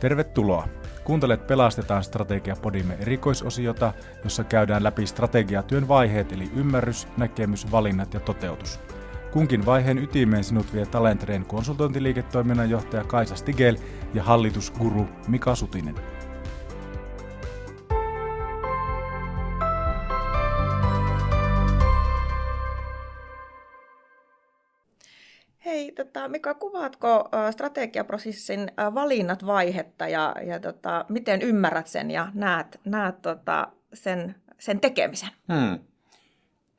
Tervetuloa! Kuuntelet Pelastetaan strategiapodimme erikoisosiota, jossa käydään läpi strategiatyön vaiheet eli ymmärrys, näkemys, valinnat ja toteutus. Kunkin vaiheen ytimeen sinut vie Talentreen konsultointiliiketoiminnan johtaja Kaisa Stigel ja hallitusguru Mika Sutinen. Mika, kuvaatko strategiaprosessin valinnat vaihetta ja, ja tota, miten ymmärrät sen ja näet, näet tota, sen, sen tekemisen? Hmm.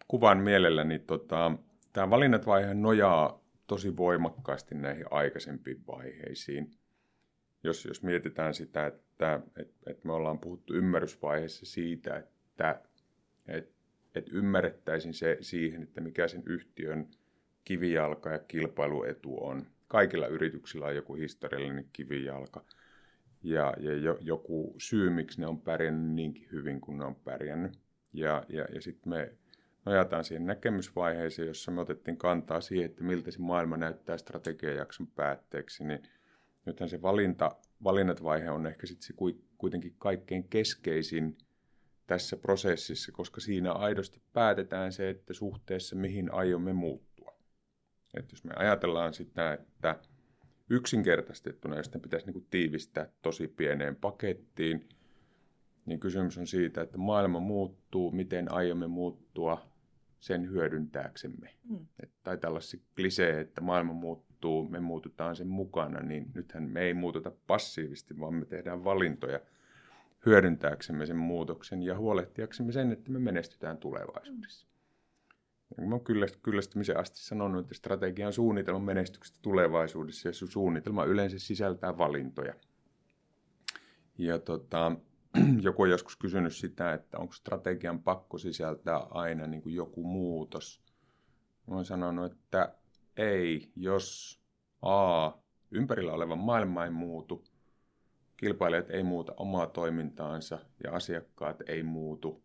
Kuvan mielelläni. Tota, tämä valinnat vaihe nojaa tosi voimakkaasti näihin aikaisempiin vaiheisiin. Jos, jos mietitään sitä, että, että, että me ollaan puhuttu ymmärrysvaiheessa siitä, että, että, että ymmärrettäisiin se siihen, että mikä sen yhtiön – kivijalka ja kilpailuetu on. Kaikilla yrityksillä on joku historiallinen kivijalka ja, ja jo, joku syy, miksi ne on pärjännyt niinkin hyvin kuin ne on pärjännyt. Ja, ja, ja sitten me nojataan siihen näkemysvaiheeseen, jossa me otettiin kantaa siihen, että miltä se maailma näyttää strategiajakson päätteeksi, niin nythän se valinta, valinnat vaihe on ehkä sitten se kuitenkin kaikkein keskeisin tässä prosessissa, koska siinä aidosti päätetään se, että suhteessa mihin aiomme muuttaa. Että jos me ajatellaan sitä, että yksinkertaistettuna, jos ne pitäisi niin tiivistää tosi pieneen pakettiin, niin kysymys on siitä, että maailma muuttuu, miten aiomme muuttua sen hyödyntääksemme. Mm. Et, tai tällaisia klisee, että maailma muuttuu, me muututaan sen mukana, niin nythän me ei muututa passiivisesti, vaan me tehdään valintoja hyödyntääksemme sen muutoksen ja huolehtiaksemme sen, että me menestytään tulevaisuudessa. Niin mä oon kyllästymisen asti sanonut, että strategian suunnitelma menestyksestä tulevaisuudessa ja suunnitelma yleensä sisältää valintoja. Ja tota, joku on joskus kysynyt sitä, että onko strategian pakko sisältää aina niin kuin joku muutos. Mä oon sanonut, että ei, jos A, ympärillä oleva maailma ei muutu, kilpailijat ei muuta omaa toimintaansa ja asiakkaat ei muutu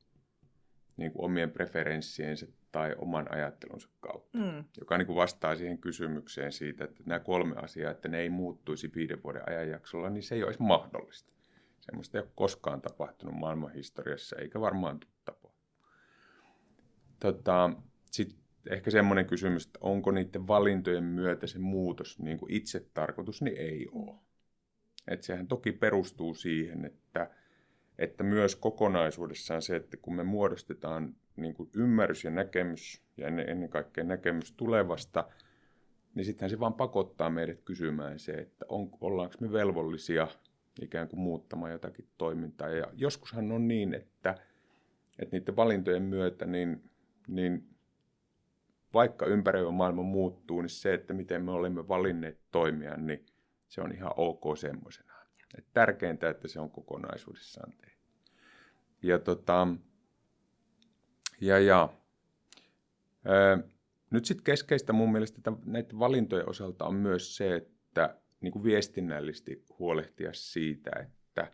niin kuin omien preferenssiensä tai oman ajattelunsa kautta, mm. joka niin kuin vastaa siihen kysymykseen siitä, että nämä kolme asiaa, että ne ei muuttuisi viiden vuoden ajanjaksolla, niin se ei olisi mahdollista. Semmoista ei ole koskaan tapahtunut maailmanhistoriassa, eikä varmaan tapahtunut. Tota, Sitten ehkä semmoinen kysymys, että onko niiden valintojen myötä se muutos niin kuin itse tarkoitus, niin ei ole. Et sehän toki perustuu siihen, että, että myös kokonaisuudessaan se, että kun me muodostetaan niin kuin ymmärrys ja näkemys, ja ennen, kaikkea näkemys tulevasta, niin sittenhän se vaan pakottaa meidät kysymään se, että on, ollaanko me velvollisia ikään kuin muuttamaan jotakin toimintaa. Ja joskushan on niin, että, että niiden valintojen myötä, niin, niin vaikka ympäröivä maailma muuttuu, niin se, että miten me olemme valinneet toimia, niin se on ihan ok semmoisena. Et tärkeintä, että se on kokonaisuudessaan tehty. Ja tota, ja, ja. Öö, nyt sitten keskeistä mun mielestä että näiden valintojen osalta on myös se, että niin kuin viestinnällisesti huolehtia siitä, että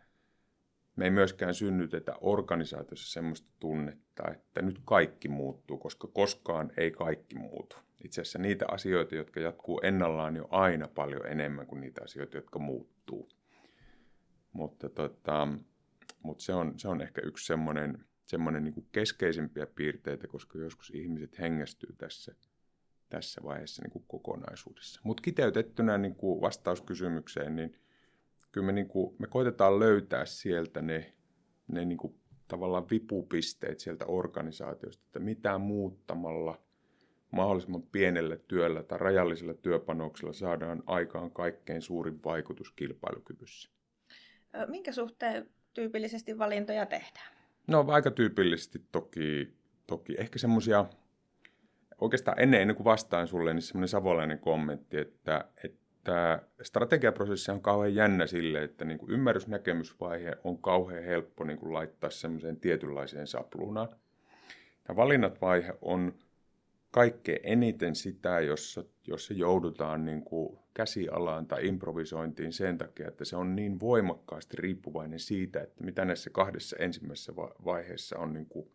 me ei myöskään synnytetä organisaatiossa sellaista tunnetta, että nyt kaikki muuttuu, koska koskaan ei kaikki muutu. Itse asiassa niitä asioita, jotka jatkuu ennallaan jo aina paljon enemmän kuin niitä asioita, jotka muuttuu. Mutta, tota, mutta se, on, se on ehkä yksi semmoinen semmoinen niin keskeisimpiä piirteitä, koska joskus ihmiset hengästyy tässä, tässä vaiheessa niin kuin kokonaisuudessa. Mutta kiteytettynä niin kuin vastauskysymykseen, niin kyllä me, niin kuin, me koitetaan löytää sieltä ne, ne niin kuin tavallaan vipupisteet sieltä organisaatiosta, että mitä muuttamalla mahdollisimman pienellä työllä tai rajallisella työpanoksella saadaan aikaan kaikkein suurin vaikutus kilpailukyvyssä. Minkä suhteen tyypillisesti valintoja tehdään? No aika tyypillisesti toki, toki ehkä semmoisia, oikeastaan ennen, ennen kuin vastaan sulle, niin semmoinen savolainen kommentti, että, että strategiaprosessi on kauhean jännä sille, että niin kuin ymmärrysnäkemysvaihe on kauhean helppo niin kuin laittaa semmoiseen tietynlaiseen sapluunaan. Tämä valinnat vaihe on kaikkein eniten sitä, jossa, jossa joudutaan niin kuin käsialaan tai improvisointiin sen takia, että se on niin voimakkaasti riippuvainen siitä, että mitä näissä kahdessa ensimmäisessä vaiheessa on, niin kuin,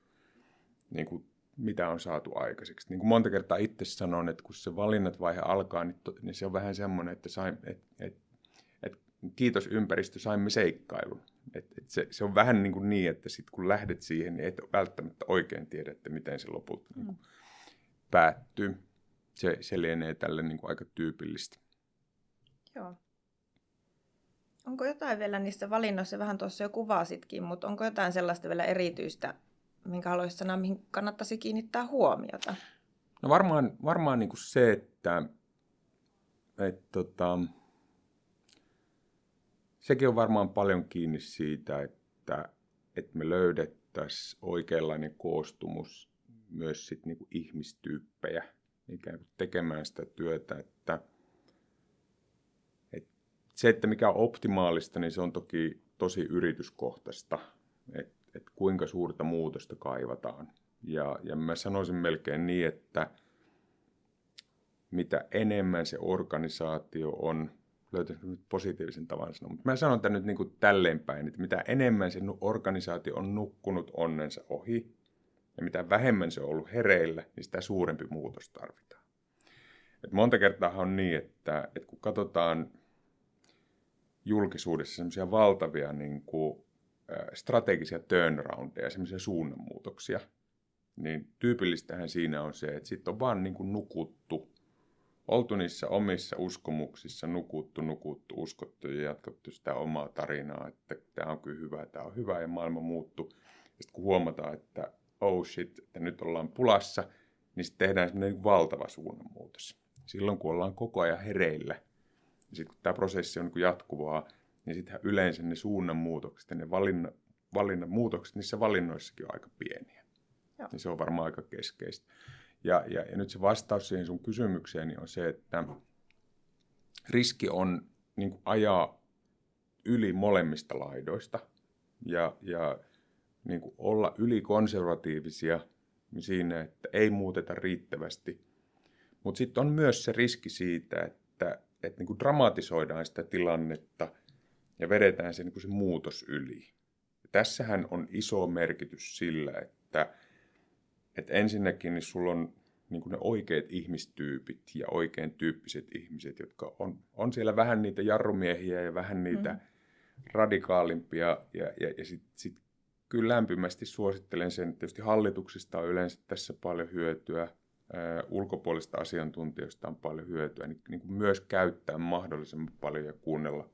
niin kuin, mitä on saatu aikaiseksi. Niin kuin monta kertaa itse sanon, että kun se valinnat vaihe alkaa, niin, to, niin se on vähän semmoinen, että, sai, et, et, et, kiitos ympäristö, saimme seikkailun. Et, et se, se on vähän niin, kuin niin että sit kun lähdet siihen, niin et välttämättä oikein tiedä, että miten se lopulta mm. niin kuin päättyy. Se, se lienee tälle niin kuin aika tyypillistä. Joo. Onko jotain vielä niissä valinnoissa, vähän tuossa jo kuvasitkin, mutta onko jotain sellaista vielä erityistä, minkä haluaisit sanoa, mihin kannattaisi kiinnittää huomiota? No varmaan, varmaan niin kuin se, että, että tota, sekin on varmaan paljon kiinni siitä, että, että me löydettäisiin oikeanlainen koostumus myös sit niin kuin ihmistyyppejä ikään kuin tekemään sitä työtä, että, se, että mikä on optimaalista, niin se on toki tosi yrityskohtaista, että, että kuinka suurta muutosta kaivataan. Ja, ja mä sanoisin melkein niin, että mitä enemmän se organisaatio on löytäisikö nyt positiivisen tavan sanoa. Mutta mä sanon tämän nyt niin kuin tälleen päin, että mitä enemmän se organisaatio on nukkunut onnensa ohi, ja mitä vähemmän se on ollut hereillä, niin sitä suurempi muutos tarvitaan. Et monta kertaa on niin, että, että kun katsotaan julkisuudessa semmoisia valtavia niin kuin, strategisia turnaroundeja, semmoisia suunnanmuutoksia, niin tyypillistähän siinä on se, että sitten on vaan niin kuin nukuttu oltu niissä omissa uskomuksissa, nukuttu, nukuttu, uskottu ja jatkettu sitä omaa tarinaa, että tämä on kyllä hyvä, tämä on hyvä ja maailma muuttuu. Sitten kun huomataan, että oh shit, että nyt ollaan pulassa, niin sitten tehdään semmoinen valtava suunnanmuutos. Silloin kun ollaan koko ajan hereillä, ja sitten kun tämä prosessi on niin jatkuvaa, niin sittenhän yleensä ne suunnanmuutokset ja ne valinna, valinnan muutokset niissä valinnoissakin on aika pieniä. Joo. Niin se on varmaan aika keskeistä. Ja, ja, ja nyt se vastaus siihen sun kysymykseen on se, että riski on niin kuin ajaa yli molemmista laidoista ja, ja niin kuin olla ylikonservatiivisia siinä, että ei muuteta riittävästi. Mutta sitten on myös se riski siitä, että, että niin kuin dramatisoidaan sitä tilannetta ja vedetään se, niin kuin se muutos yli. Ja tässähän on iso merkitys sillä, että että ensinnäkin niin sulla on niin kuin ne oikeat ihmistyypit ja oikein tyyppiset ihmiset, jotka on, on siellä vähän niitä jarrumiehiä ja vähän niitä mm. radikaalimpia. Ja, ja, ja sitten sit kyllä lämpimästi suosittelen sen, että tietysti hallituksista on yleensä tässä paljon hyötyä, ulkopuolista asiantuntijoista on paljon hyötyä, niin, niin kuin myös käyttää mahdollisimman paljon ja kuunnella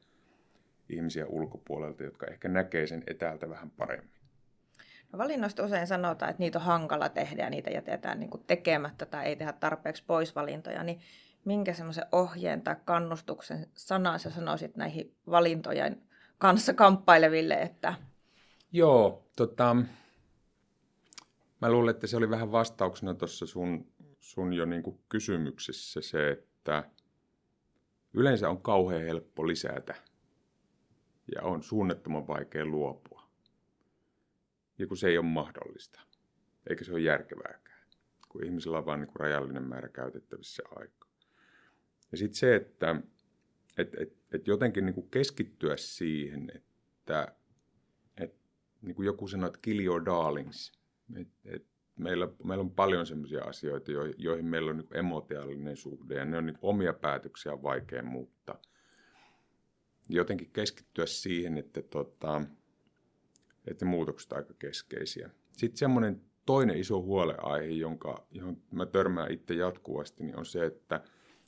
ihmisiä ulkopuolelta, jotka ehkä näkee sen etäältä vähän paremmin. No valinnoista usein sanotaan, että niitä on hankala tehdä ja niitä jätetään niin kuin tekemättä tai ei tehdä tarpeeksi poisvalintoja, niin minkä semmoisen ohjeen tai kannustuksen sanaa sä sanoisit näihin valintojen kanssa kamppaileville, että... Joo, tota, mä luulen, että se oli vähän vastauksena tuossa sun, sun jo niin kuin kysymyksessä se, että yleensä on kauhean helppo lisätä ja on suunnattoman vaikea luopua ja kun se ei ole mahdollista, eikä se ole järkevääkään, kun ihmisillä on vain niin rajallinen määrä käytettävissä aikaa. Ja sitten se, että et, et, et jotenkin niin kuin keskittyä siihen, että et, niin kuin joku sanoi, että kill your darlings. Et, et meillä, meillä on paljon sellaisia asioita, joihin meillä on niin emotionaalinen suhde ja ne on niin omia päätöksiä vaikea muuttaa. Jotenkin keskittyä siihen, että tota, että muutokset aika keskeisiä. Sitten semmoinen toinen iso huoleaihe, jonka, johon mä törmään itse jatkuvasti, niin on se, että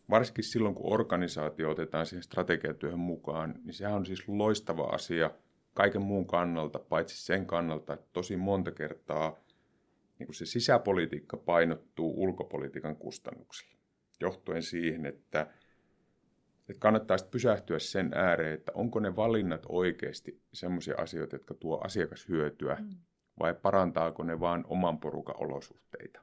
varsinkin silloin, kun organisaatio otetaan siihen strategiatyöhön mukaan, niin sehän on siis loistava asia kaiken muun kannalta, paitsi sen kannalta, että tosi monta kertaa niin kuin se sisäpolitiikka painottuu ulkopolitiikan kustannuksella, johtuen siihen, että että kannattaa sitten pysähtyä sen ääreen, että onko ne valinnat oikeasti sellaisia asioita, jotka tuo asiakashyötyä, mm. vai parantaako ne vaan oman porukan olosuhteita.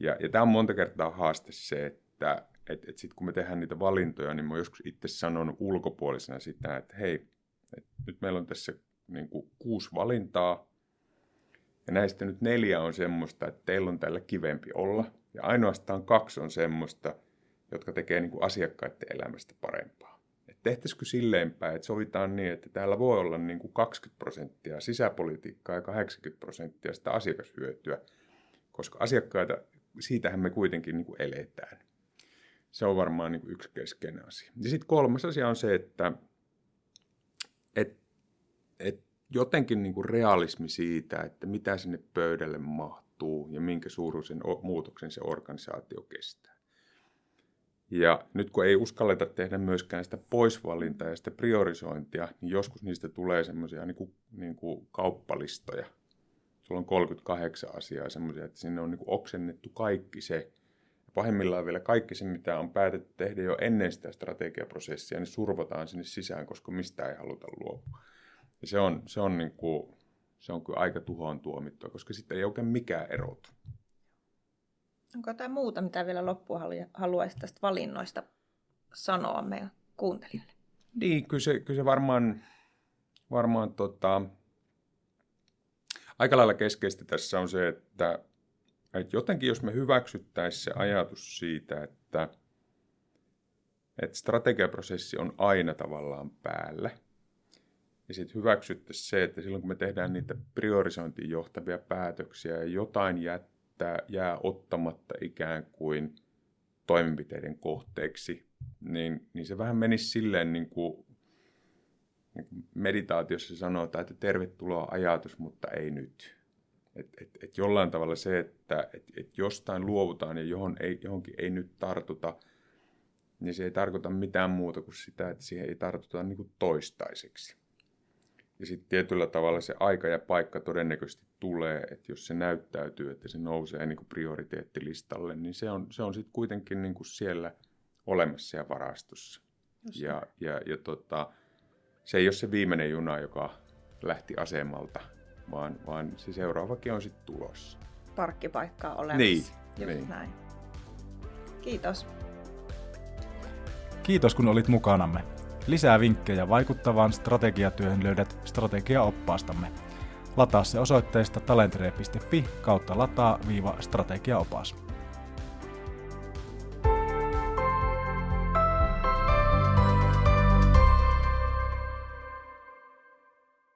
Ja, ja tämä on monta kertaa haaste se, että et, et sitten kun me tehdään niitä valintoja, niin mä joskus itse sanon ulkopuolisena sitä, että hei, et nyt meillä on tässä niin kuin kuusi valintaa, ja näistä nyt neljä on semmoista, että teillä on tällä kivempi olla, ja ainoastaan kaksi on semmoista, jotka tekee niin kuin asiakkaiden elämästä parempaa. Et tehtäisikö silleen päin, että sovitaan niin, että täällä voi olla niin kuin 20 prosenttia sisäpolitiikkaa ja 80 prosenttia sitä asiakashyötyä, koska asiakkaita, siitähän me kuitenkin niin kuin eletään. Se on varmaan niin kuin yksi keskeinen asia. Ja sitten kolmas asia on se, että, et, et jotenkin niin kuin realismi siitä, että mitä sinne pöydälle mahtuu ja minkä suuruisen muutoksen se organisaatio kestää. Ja nyt kun ei uskalleta tehdä myöskään sitä poisvalintaa ja sitä priorisointia, niin joskus niistä tulee semmoisia niin kuin, niin kuin kauppalistoja. Sulla on 38 asiaa semmoisia, että sinne on niin kuin oksennettu kaikki se. Pahimmillaan vielä kaikki se, mitä on päätetty tehdä jo ennen sitä strategiaprosessia, niin survotaan sinne sisään, koska mistä ei haluta luopua. Ja se on, se on, niin kuin, se on kyllä aika tuhoon tuomittua, koska sitten ei oikein mikään erotu. Onko jotain muuta, mitä vielä loppuun haluaisi tästä valinnoista sanoa meidän kuuntelijoille? Niin, kyllä se, kyllä se varmaan, varmaan tota, aika lailla keskeistä tässä on se, että, että jotenkin jos me hyväksyttäisiin se ajatus siitä, että, että strategiaprosessi on aina tavallaan päällä, ja sitten hyväksyttäisiin se, että silloin kun me tehdään niitä priorisointiin johtavia päätöksiä ja jotain jättää, jää ottamatta ikään kuin toimenpiteiden kohteeksi, niin, niin se vähän menisi silleen niin niin kuin meditaatiossa sanotaan, että tervetuloa ajatus, mutta ei nyt. Et, et, et jollain tavalla se, että et, et jostain luovutaan ja johon ei, johonkin ei nyt tartuta, niin se ei tarkoita mitään muuta kuin sitä, että siihen ei tartuta niin kuin toistaiseksi. Ja sitten tietyllä tavalla se aika ja paikka todennäköisesti tulee, että jos se näyttäytyy, että se nousee niin kuin prioriteettilistalle, niin se on, se on sitten kuitenkin niin kuin siellä olemassa ja varastossa. ja, ja, ja tota, se ei ole se viimeinen juna, joka lähti asemalta, vaan, vaan se seuraavakin on sitten tulossa. Parkkipaikkaa olemassa. Niin, Just niin. näin. Kiitos. Kiitos kun olit mukanamme. Lisää vinkkejä vaikuttavaan strategiatyöhön löydät strategiaoppaastamme. Lataa se osoitteesta talentre.fi kautta lataa-strategiaopas.